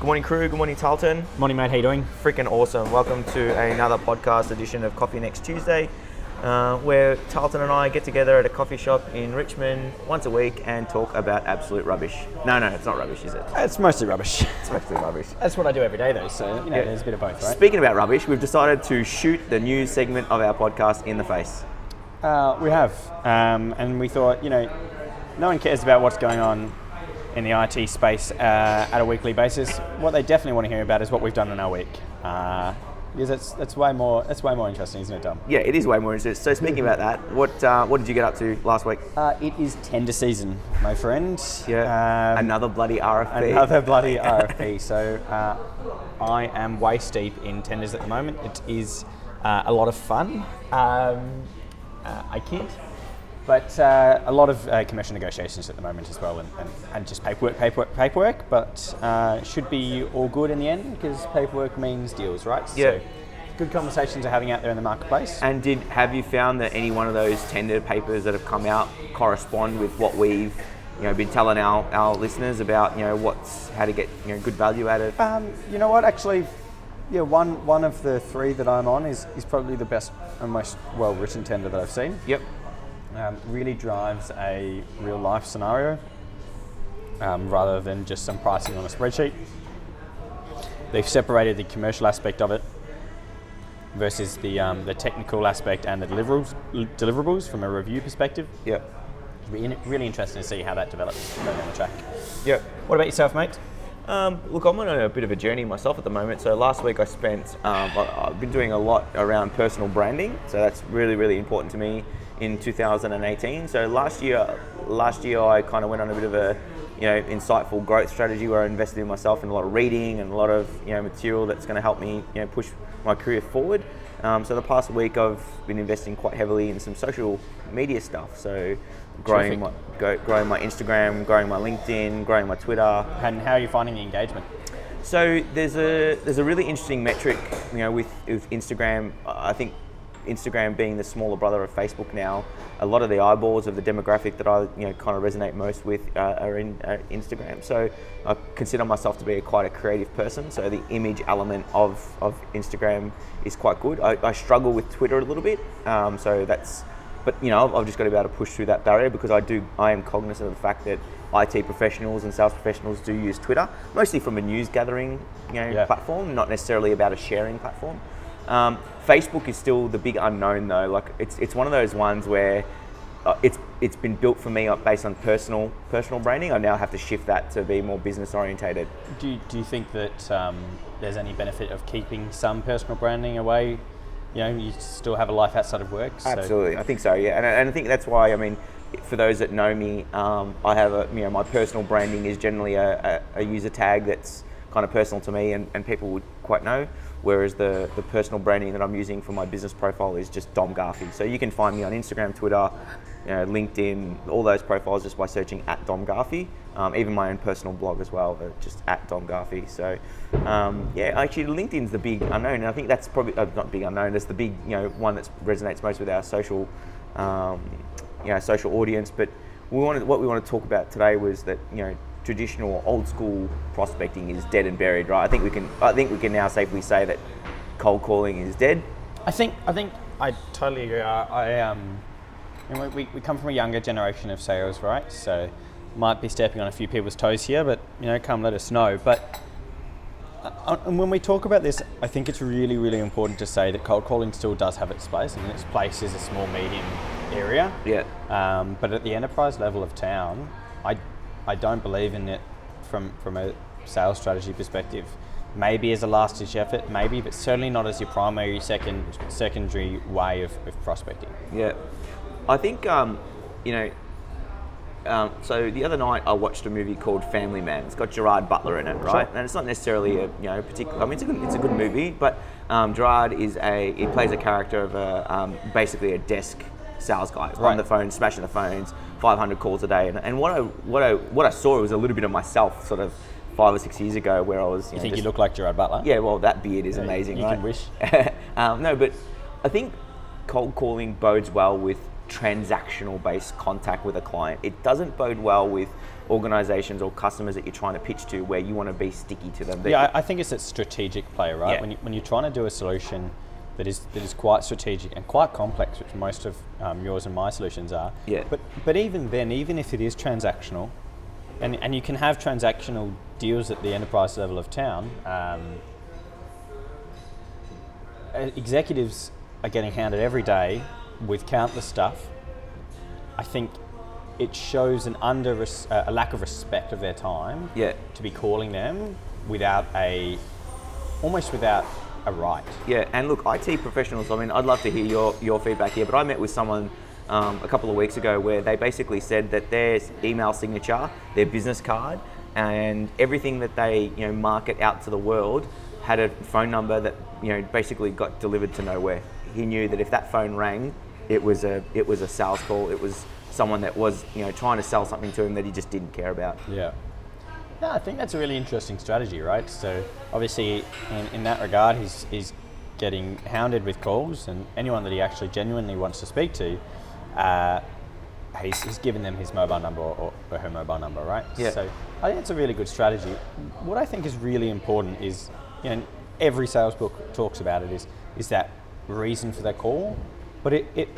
Good morning, crew. Good morning, Tarleton. Morning, mate. How you doing? Freaking awesome. Welcome to another podcast edition of Coffee Next Tuesday, uh, where Tarleton and I get together at a coffee shop in Richmond once a week and talk about absolute rubbish. No, no, it's not rubbish, is it? It's mostly rubbish. It's mostly rubbish. That's what I do every day, though. So you know, Yeah. there's a bit of both, right? Speaking about rubbish, we've decided to shoot the news segment of our podcast in the face. Uh, we have, um, and we thought, you know, no one cares about what's going on in the IT space uh, at a weekly basis. What they definitely want to hear about is what we've done in our week, uh, because that's that's way more that's way more interesting, isn't it, Dom? Yeah, it is way more interesting. So speaking about that, what uh, what did you get up to last week? Uh, it is tender season, my friend. Yeah, Um, another bloody RFP. Another bloody RFP. So uh, I am waist deep in tenders at the moment. It is uh, a lot of fun. Um, uh, I kid. But uh, a lot of uh, commercial negotiations at the moment as well, and, and, and just paperwork, paperwork, paperwork. But uh, should be all good in the end because paperwork means deals, right? Yeah. So good conversations are having out there in the marketplace. And did have you found that any one of those tender papers that have come out correspond with what we've you know been telling our, our listeners about you know what's how to get you know good value out of Um, you know what? Actually, yeah, one one of the three that I'm on is, is probably the best and most well written tender that I've seen. Yep. Um, really drives a real life scenario um, rather than just some pricing on a spreadsheet. They've separated the commercial aspect of it versus the um, the technical aspect and the deliverables deliverables from a review perspective. Yep. Really, really interesting to see how that develops going down the track. Yep. What about yourself, mate? Um, look, I'm on a bit of a journey myself at the moment. So last week I spent, um, I've been doing a lot around personal branding. So that's really, really important to me in 2018. So last year, last year I kind of went on a bit of a, you know, insightful growth strategy where I invested in myself in a lot of reading and a lot of, you know, material that's going to help me, you know, push my career forward. Um, so the past week I've been investing quite heavily in some social media stuff. So growing my, go, growing my Instagram, growing my LinkedIn, growing my Twitter. And how are you finding the engagement? So there's a there's a really interesting metric, you know, with, with Instagram. I think Instagram being the smaller brother of Facebook now, a lot of the eyeballs of the demographic that I you know kind of resonate most with uh, are in uh, Instagram. So I consider myself to be a, quite a creative person. So the image element of, of Instagram is quite good. I, I struggle with Twitter a little bit. Um, so that's but you know I've- just got to be able to push through that barrier because I do I am cognizant of the fact that IT professionals and sales professionals do use Twitter mostly from a news gathering you know Yeah. platform, not necessarily about a sharing platform. Um, Facebook is still the big unknown though. Like it's it's one of those ones where uh, it's it's been built for me based on personal personal branding. I now have to shift that to be more business orientated. Do you, do you think that um, there's any benefit of keeping some personal branding away? You know, you still have a life outside of work. So Absolutely, I think so. Yeah, and, I- and I think that's why. I mean, for those that know me, um, I have a you know my personal branding is generally a, a, a user tag that's kind of personal to me, and, and people would quite know. Whereas the the personal branding that I'm using for my business profile is just Dom Garfi. So you can find me on Instagram, Twitter, you know, LinkedIn, all those profiles just by searching at Dom Garfi. Um, even my own personal blog as well, just at Dom Garfi. So um, yeah, actually LinkedIn's the big unknown, and I think that's probably uh, not big unknown. That's the big you know one that resonates most with our social um, you know social audience. But we wanted what we want to talk about today was that you know traditional old school prospecting is dead and buried, right? I think we can I think we can now safely say that cold calling is dead. I think I think I totally agree. I, I um, you know, we, we come from a younger generation of sales, right? So might be stepping on a few people's toes here, but you know, come let us know. But uh, and when we talk about this, I think it's really, really important to say that cold calling still does have its place, and its place is a small, medium area. Yeah. Um, but at the enterprise level of town, I, I don't believe in it from, from a sales strategy perspective. Maybe as a last ditch effort, maybe, but certainly not as your primary, second, secondary way of, of prospecting. Yeah, I think um, you know. Um, so the other night I watched a movie called Family Man. It's got Gerard Butler in it, right? Sure. And it's not necessarily a you know particular. I mean, it's a good, it's a good movie, but um, Gerard is a he plays a character of a um, basically a desk sales guy on the phone, smashing the phones, 500 calls a day. And, and what I what I what I saw was a little bit of myself, sort of five or six years ago, where I was. You, You know, think you look like Gerard Butler? yeah, well, that beard is Yeah, amazing, you right? can wish. um, no, but I think cold calling bodes well with transactional based contact with a client. It doesn't bode well with organizations or customers that you're trying to pitch to where you want to be sticky to them. Yeah, I, I think it's a strategic play, right? Yeah. When, you, when you're trying to do a solution that is that is quite strategic and quite complex, which most of um, yours and my solutions are. Yeah. But but even then, even if it is transactional, and and you can have transactional deals at the enterprise level of town. Um, executives are getting hounded every day with countless stuff. I think it shows an under res- uh, a lack of respect of their time Yeah. to be calling them without a almost without a right. Yeah, and look, IT professionals. I mean, I'd love to hear your, your feedback here, but I met with someone um, a couple of weeks ago where they basically said that their email signature, their business card, and everything that they you know market out to the world had a phone number that you know basically got delivered to nowhere. He knew that if that phone rang, it was a it was a sales call. It was someone that was you know trying to sell something to him that he just didn't care about. Yeah. Yeah, I think that's a really interesting strategy, right? So obviously, in, in that regard, he's, he's getting hounded with calls, and anyone that he actually genuinely wants to speak to, uh, he's, he's given them his mobile number or, or her mobile number, right? Yeah. So I think it's a really good strategy. What I think is really important is, you know, every sales book talks about it is is that reason for that call, but it, it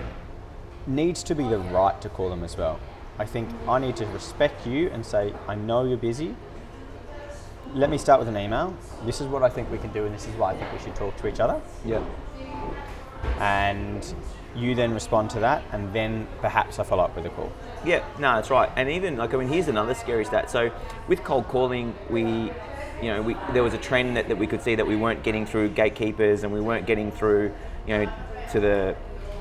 needs to be the right to call them as well. I think I need to respect you and say, I know you're busy. Let me start with an email. This is what I think we can do, and this is why I think we should talk to each other. Yeah. And you then respond to that, and then perhaps I follow up with a call. Yeah, no, that's right. And even like I mean, here's another scary stat. So with cold calling, we, you know, we there was a trend that, that we could see that we weren't getting through gatekeepers and we weren't getting through, you know, to the,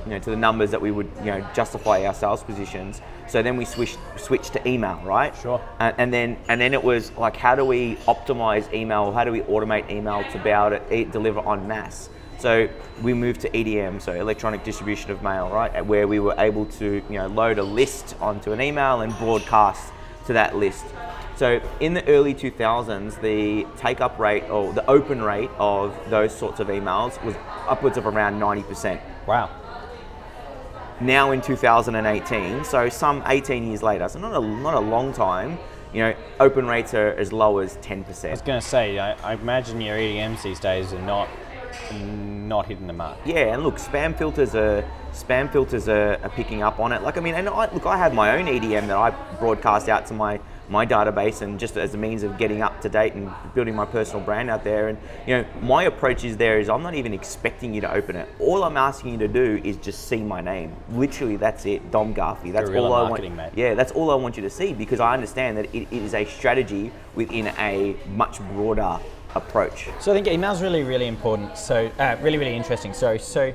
you know, to the numbers that we would, you know, justify our sales positions. So then we switched switched to email, right? Sure. And, and then and then it was like, how do we optimize email? How do we automate email to be able to e- deliver on mass? So we moved to EDM, so electronic distribution of mail, right? Where we were able to, you know, load a list onto an email and broadcast to that list. So in the early 2000s, the take up rate or the open rate of those sorts of emails was upwards of around 90%. Wow. Now in 2018, so some 18 years later, so not a, not a long time, you know, open rates are as low as 10%. I was going to say, I, I imagine your EDMs these days are not not hitting the mark. Yeah, and look, spam filters are spam filters are, are picking up on it. Like I mean, and I, look, I have my own EDM that I broadcast out to my my database, and just as a means of getting up to date and building my personal brand out there. And you know, my approach is there is I'm not even expecting you to open it. All I'm asking you to do is just see my name. Literally, that's it, Dom Garfi. That's Guerrilla all I want. mate. Yeah, that's all I want you to see because I understand that it, it is a strategy within a much broader approach. So I think email's really, really important. So uh, really, really interesting. So so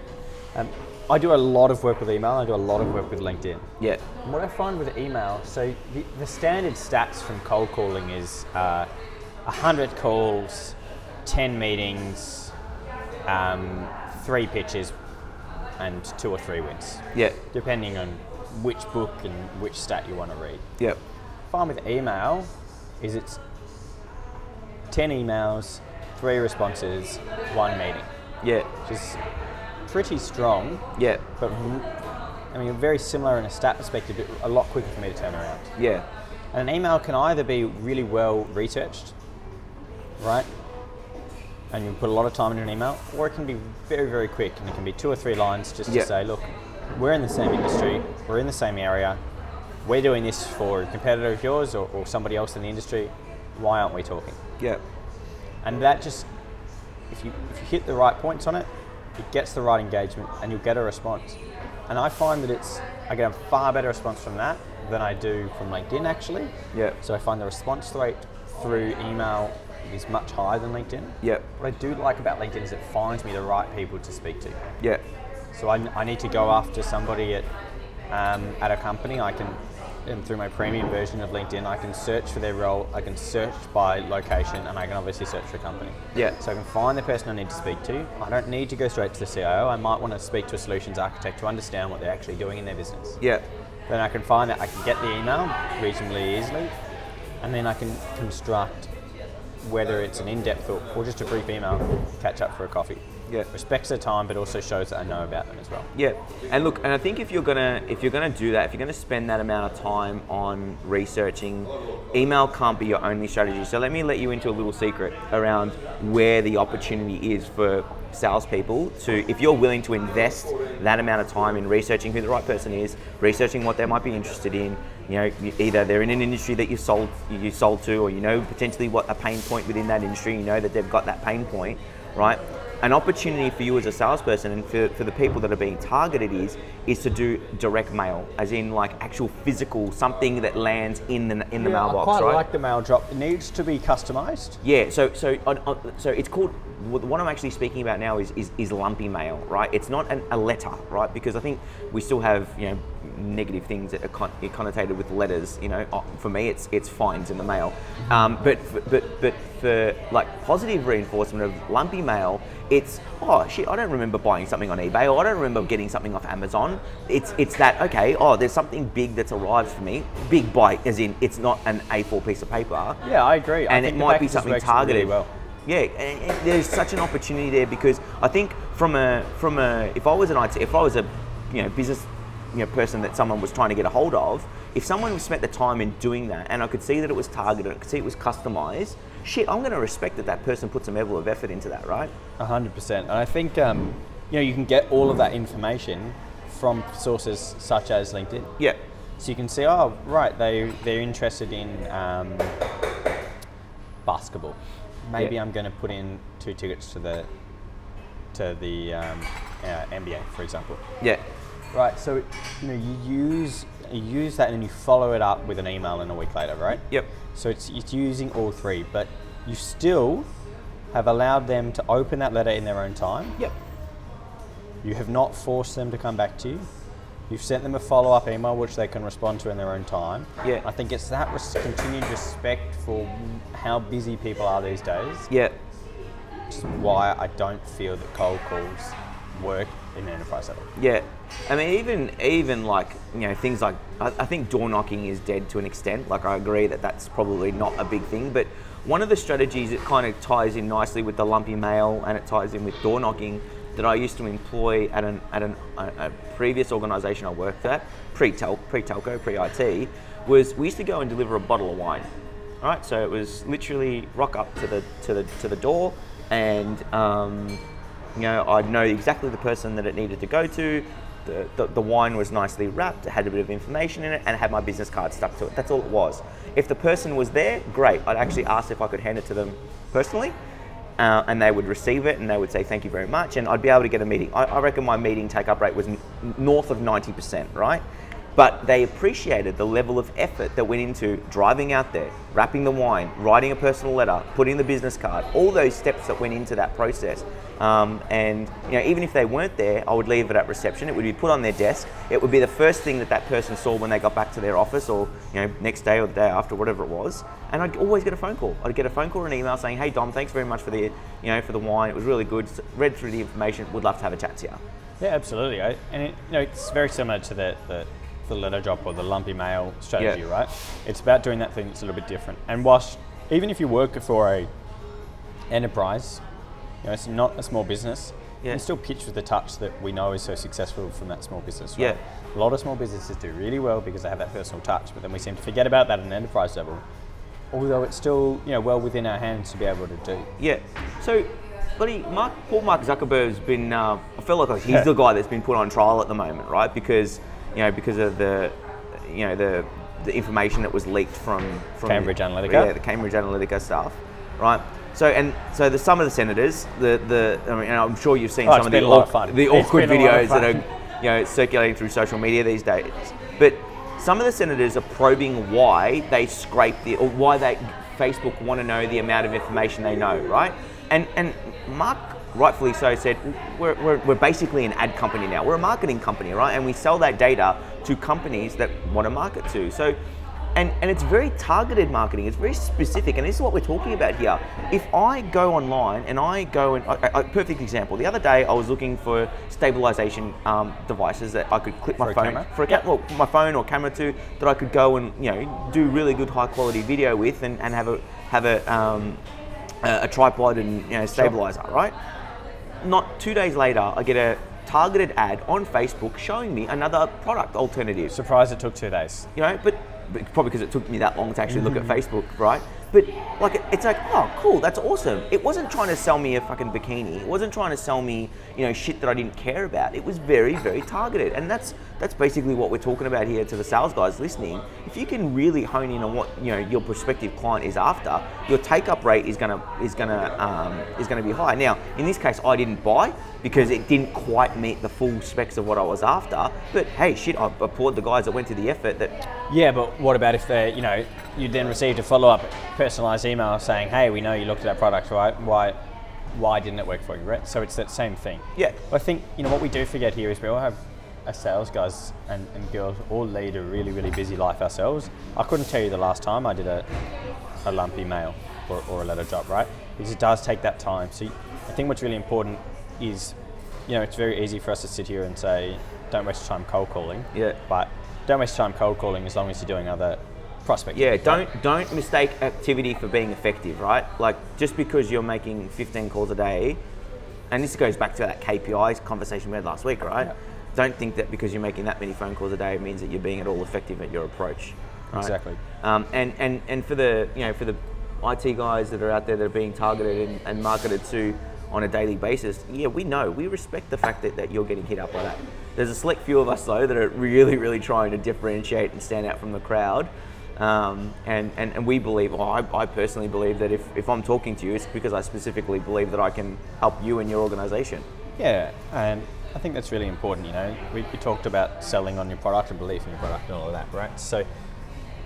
um, I do a lot of work with email. I do a lot of work with LinkedIn. Yeah, What I find with email, so the, the standard stats from cold calling is uh, 100 calls, 10 meetings, um, three pitches, and two or three wins, yeah, depending on which book and which stat you want to read. yeah, Fine with email is it's 10 emails, three responses, one meeting, yeah, is pretty strong, yeah, but I mean, very similar in a stat perspective, but a lot quicker for me to turn around. yeah, And an email can either be really well researched, right? And you put a lot of time into an email, or it can be very, very quick and it can be two or three lines just Yeah. to say, look, we're in the same industry, we're in the same area, we're doing this for a competitor of yours or, or somebody else in the industry, why aren't we talking? yeah, And that just, if you, if you hit the right points on it, it gets the right engagement and you'll get a response. And I find that it's, I get a far better response from that than I do from LinkedIn actually. yeah, So I find the response rate through email is much higher than LinkedIn. yeah, What I do like about LinkedIn is it finds me the right people to speak to. yeah, So I, I need to go after somebody at, um, at a company. I can, and through my premium version of LinkedIn, I can search for their role. I can search by location, and I can obviously search for a company. Yeah. So I can find the person I need to speak to. I don't need to go straight to the CIO. I might want to speak to a solutions architect to understand what they're actually doing in their business. yeah, Then I can find that I can get the email reasonably easily, and then I can construct whether it's an in-depth or, or just a brief email, catch up for a coffee. Yeah. respects their time, but also shows that I know about them as well. Yeah, and look, and I think if you're gonna if you're gonna do that, if you're gonna spend that amount of time on researching, email can't be your only strategy. So let me let you into a little secret around where the opportunity is for salespeople to, if you're willing to invest that amount of time in researching who the right person is, researching what they might be interested in. You know, either they're in an industry that you sold you sold to, or you know potentially what a pain point within that industry. You know that they've got that pain point, right? An opportunity for you as a salesperson and for, for the people that are being targeted is is to do direct mail, as in like actual physical something that lands in the in the Yeah, mailbox, I quite right? like the mail drop. It needs to be customized. Yeah, so so so it's called what I'm actually speaking about now is, is, is lumpy mail, right? It's not an, a letter, right? Because I think we still have you know negative things that are con- connotated with letters. You know, Uh, for me, it's it's fines in the mail, um, but f- but but for like positive reinforcement of lumpy mail, it's oh shit, I don't remember buying something on eBay, or I don't remember getting something off Amazon. It's it's that okay? Oh, there's something big that's arrived for me. Big bite, as in it's not an A4 piece of paper Yeah, I agree. I and it might be something targeted. Really well. Yeah, and, and there's such an opportunity there because I think from a from a if I was an IT if I was a you know business you know person that someone was trying to get a hold of, if someone spent the time in doing that and I could see that it was targeted, I could see it was customized. Shit, I'm going to respect that that person put some level of effort into that, right? A hundred percent. And I think um, you know you can get all of that information from sources such as LinkedIn. Yeah, So you can see, oh, right, they they're interested in um, basketball. Maybe Yeah. I'm going to put in two tickets to the to the um, uh, NBA, for example. yeah, Right. So you know you use you use that and then you follow it up with an email and a week later, right? yep, So it's, it's using all three, but you still have allowed them to open that letter in their own time. yep, You have not forced them to come back to you. You've sent them a follow up email which they can respond to in their own time. Yeah. I think it's that res- continued respect for how busy people are these days, yeah. which is why I don't feel that cold calls work in an enterprise level. Yeah, I mean, even even like you know things like I, I think door knocking is dead to an extent. Like I agree that that's probably not a big thing, but one of the strategies that kind of ties in nicely with the lumpy mail and it ties in with door knocking that I used to employ at an at an, a, a previous organisation I worked at pre pre telco pre IT was we used to go and deliver a bottle of wine. All right, so it was literally rock up to the to the to the door and. Um, you know, I'd know exactly the person that it needed to go to. The, the, the wine was nicely wrapped, it had a bit of information in it, and had my business card stuck to it. That's all it was. If the person was there, great. I'd actually ask if I could hand it to them personally, uh, and they would receive it and they would say thank you very much, and I'd be able to get a meeting. I, I reckon my meeting take up rate was n- north of 90%, right? But they appreciated the level of effort that went into driving out there, wrapping the wine, writing a personal letter, putting the business card, all those steps that went into that process. Um, and you know, even if they weren't there, I would leave it at reception. It would be put on their desk. It would be the first thing that that person saw when they got back to their office, or you know, next day or the day after, whatever it was. And I'd always get a phone call. I'd get a phone call or an email saying, "Hey Dom, thanks very much for the you know for the wine. It was really good. Read through the information. Would love to have a chat to you." Yeah, absolutely. I, and it, you know, it's very similar to the, the, the letter drop or the lumpy mail strategy, Yeah. right? It's about doing that thing that's a little bit different. And whilst, even if you work for a enterprise, you know, it's not a small business, you Yeah. can still pitch with the touch that we know is so successful from that small business. Right? Yeah. A lot of small businesses do really well because they have that personal touch, but then we seem to forget about that at an enterprise level. Although it's still, you know, well within our hands to be able to do. Yeah. So, buddy, Mark, Paul Mark Zuckerberg's been. Uh, I feel like he's the guy that's been put on trial at the moment, right? Because you know, because of the, you know, the the information that was leaked from from Cambridge Analytica. Yeah, the Cambridge Analytica stuff, right? So and so the some of the senators, the the I mean, I'm sure you've seen Oh, some of the been a lot of the awkward been a lot of videos that are you know circulating through social media these days, but. Some of the senators are probing why they scrape the, or why they Facebook want to know the amount of information they know, right? And and Mark rightfully so said we're, we're, we're basically an ad company now. We're a marketing company, right? And we sell that data to companies that want to market to. So. And, and it's very targeted marketing. It's very specific, and this is what we're talking about here. If I go online and I go and a, a perfect example. The other day I was looking for stabilization um, devices that I could clip my For a phone camera? for a ca- well, my phone or camera to that I could go and you know do really good high quality video with and, and have a have a um, a, a tripod and you know stabilizer, right? Not two days later, I get a targeted ad on Facebook showing me another product alternative. Surprised it took two days. You know, but, but probably because it took me that long to actually look at mm-hmm. Facebook, right? But like, it's like, oh, cool, that's awesome. It wasn't trying to sell me a fucking bikini. It wasn't trying to sell me, you know, shit that I didn't care about. It was very, very targeted, and that's that's basically what we're talking about here to the sales guys listening. If you can really hone in on what you know your prospective client is after, your take up rate is gonna is gonna um, is gonna be high. Now, in this case, I didn't buy because it didn't quite meet the full specs of what I was after. But hey, shit, I applaud the guys that went to the effort. That Yeah, but what about if they, you know, you then received a follow-up personalized email saying, "Hey, we know you looked at our product, right? Why, why didn't it work for you?" Right? So it's that same thing. Yeah. I think you know what we do forget here is we all have as sales guys and, and girls all lead a really really busy life ourselves. I couldn't tell you the last time I did a, a lumpy mail or, or a letter drop, right? Because it does take that time. So I think what's really important is, you know, it's very easy for us to sit here and say, don't waste your time cold calling. Yeah. But don't waste time cold calling as long as you're doing other prospecting. Yeah, don't don't mistake activity for being effective, right? Like just because you're making 15 calls a day, and this goes back to that KPIs conversation we had last week, right? Yeah. Don't think that because you're making that many phone calls a day it means that you're being at all effective at your approach. right? Exactly. Um, and, and and for the you know for the IT guys that are out there that are being targeted and, and marketed to on a daily basis, yeah, we know we respect the fact that, that you're getting hit up by that. There's a select few of us though that are really really trying to differentiate and stand out from the crowd. Um, and, and, and we believe, I, I personally believe that if, if I'm talking to you, it's because I specifically believe that I can help you and your organization. Yeah, and I think that's really important. You know, we, we talked about selling on your product and belief in your product and all of that, right? So,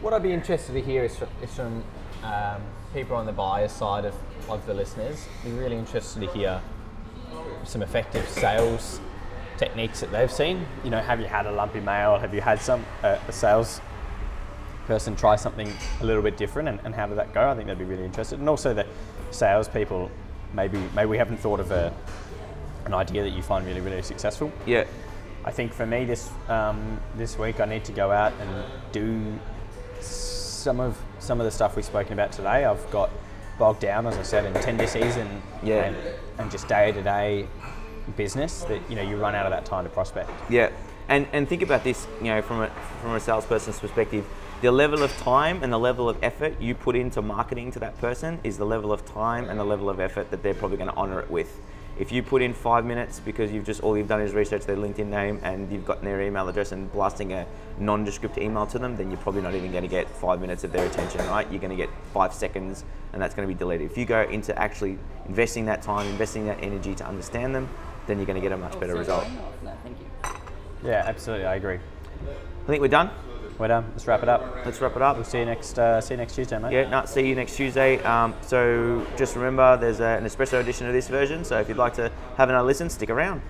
what I'd be interested to hear is from, is from um, people on the buyer side of, of the listeners. Be really interested to hear some effective sales techniques that they've seen. You know, have you had a lumpy mail? Have you had some uh, a sales person try something a little bit different and, and how did that go? I think they'd be really interested. And also the salespeople, maybe maybe we haven't thought of a, an idea that you find really, really successful. Yeah, I think for me this um, this week I need to go out and do some of some of the stuff we've spoken about today. I've got bogged down, as I said, in tender season Yeah. and, and just day to day business that you know you run out of that time to prospect. Yeah, and and think about this, you know, from a from a salesperson's perspective, the level of time and the level of effort you put into marketing to that person is the level of time and the level of effort that they're probably going to honor it with. If you put in five minutes because you've just all you've done is research their LinkedIn name and you've gotten their email address and blasting a nondescript email to them, then you're probably not even going to get five minutes of their attention, right? You're going to get five seconds, and that's going to be deleted. If you go into actually investing that time, investing that energy to understand them, then you're going to get a much oh, better result. No, thank you. Yeah, absolutely, I agree. I think we're done. We're done. Let's wrap it up. Let's wrap it up. We'll see you next uh, see you next Tuesday, mate. Yeah, no, see you next Tuesday. Um, so just remember, there's a, an espresso edition of this version. So if you'd like to have another listen, stick around.